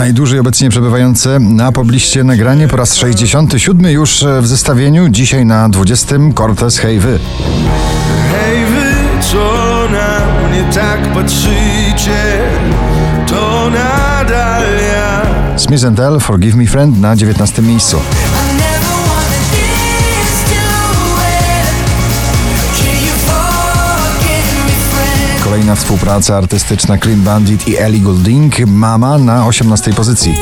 Najdłużej obecnie przebywające na pobliście nagranie po raz 67 już w zestawieniu. Dzisiaj na 20 Cortez Hey Wy. Hej wy, co na mnie tak patrzycie, to nadal ja. Smith Tell, Forgive Me Friend na 19 miejscu. Kolejna współpraca artystyczna Clean Bandit i Ellie Goulding, Mama na 18 pozycji.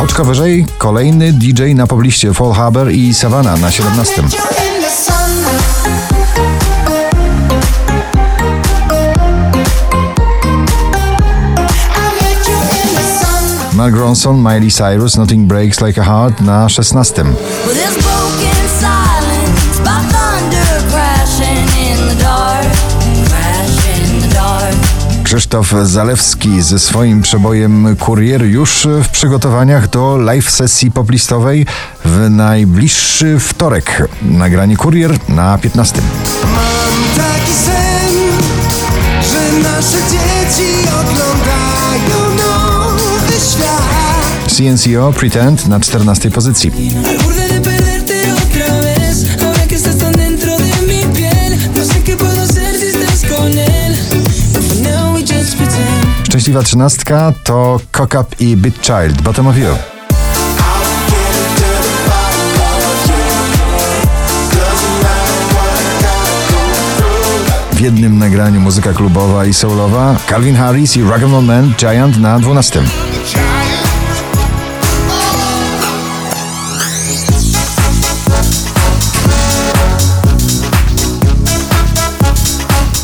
Oczko wyżej kolejny DJ na pobliście Fall Haber i Savannah na 17. Mark Ronson, Miley Cyrus, Nothing Breaks Like a Heart na 16. Krzysztof Zalewski ze swoim przebojem Kurier już w przygotowaniach do live sesji poplistowej w najbliższy wtorek. Nagranie Kurier na 15. Mam taki sen, że nasze dzieci oglądają. CNCO Pretend na 14 pozycji. No. Szczęśliwa trzynastka to Cock Up i Bit Child, Bottom of You. W jednym nagraniu muzyka klubowa i soulowa Calvin Harris i Ragamuffin Man Giant na 12.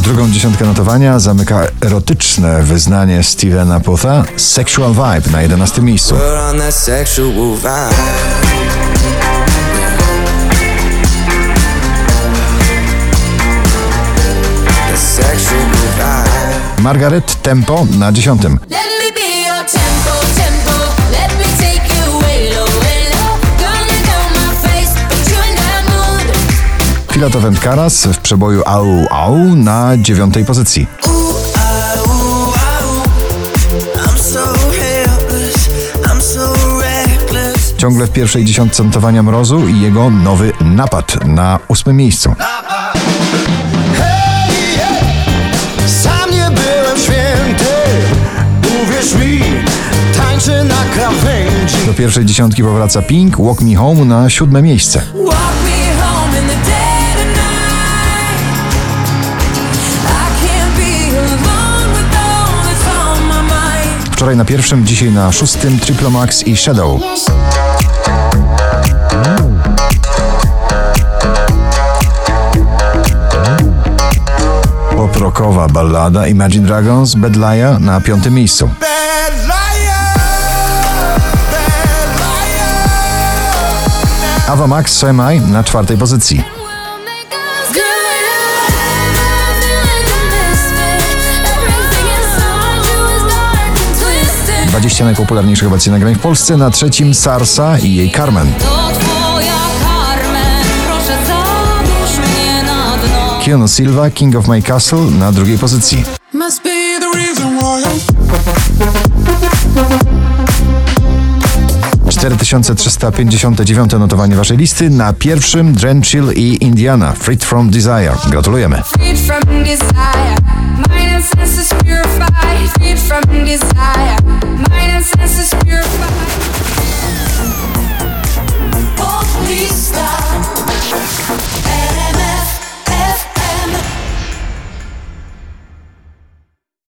Drugą dziesiątkę notowania zamyka erotyczne wyznanie Stevena Putha Sexual Vibe na 11 miejscu. Margaret Tempo na 10. mood. Filato Karas w przeboju Au Au na dziewiątej pozycji. Ciągle w pierwszej dziesiątce notowania Mrozu i jego nowy napad na ósmym miejscu. Do pierwszej dziesiątki powraca Pink, Walk Me Home na siódme miejsce. Wczoraj na pierwszym, dzisiaj na szóstym Triple Max i Shadow. Poprokowa ballada Imagine Dragons Bad Liar na piątym miejscu. Ava Max Semi na czwartej pozycji. 20 najpopularniejszych obecnie nagrań w Polsce. Na trzecim Sarsa i jej Carmen. Keanu Silva, King of My Castle na drugiej pozycji. Must be the reason why I'm 4359 notowanie waszej listy. Na pierwszym Drenchill i Indiana, Freed from Desire. Gratulujemy. from desire. Mind and senses purified.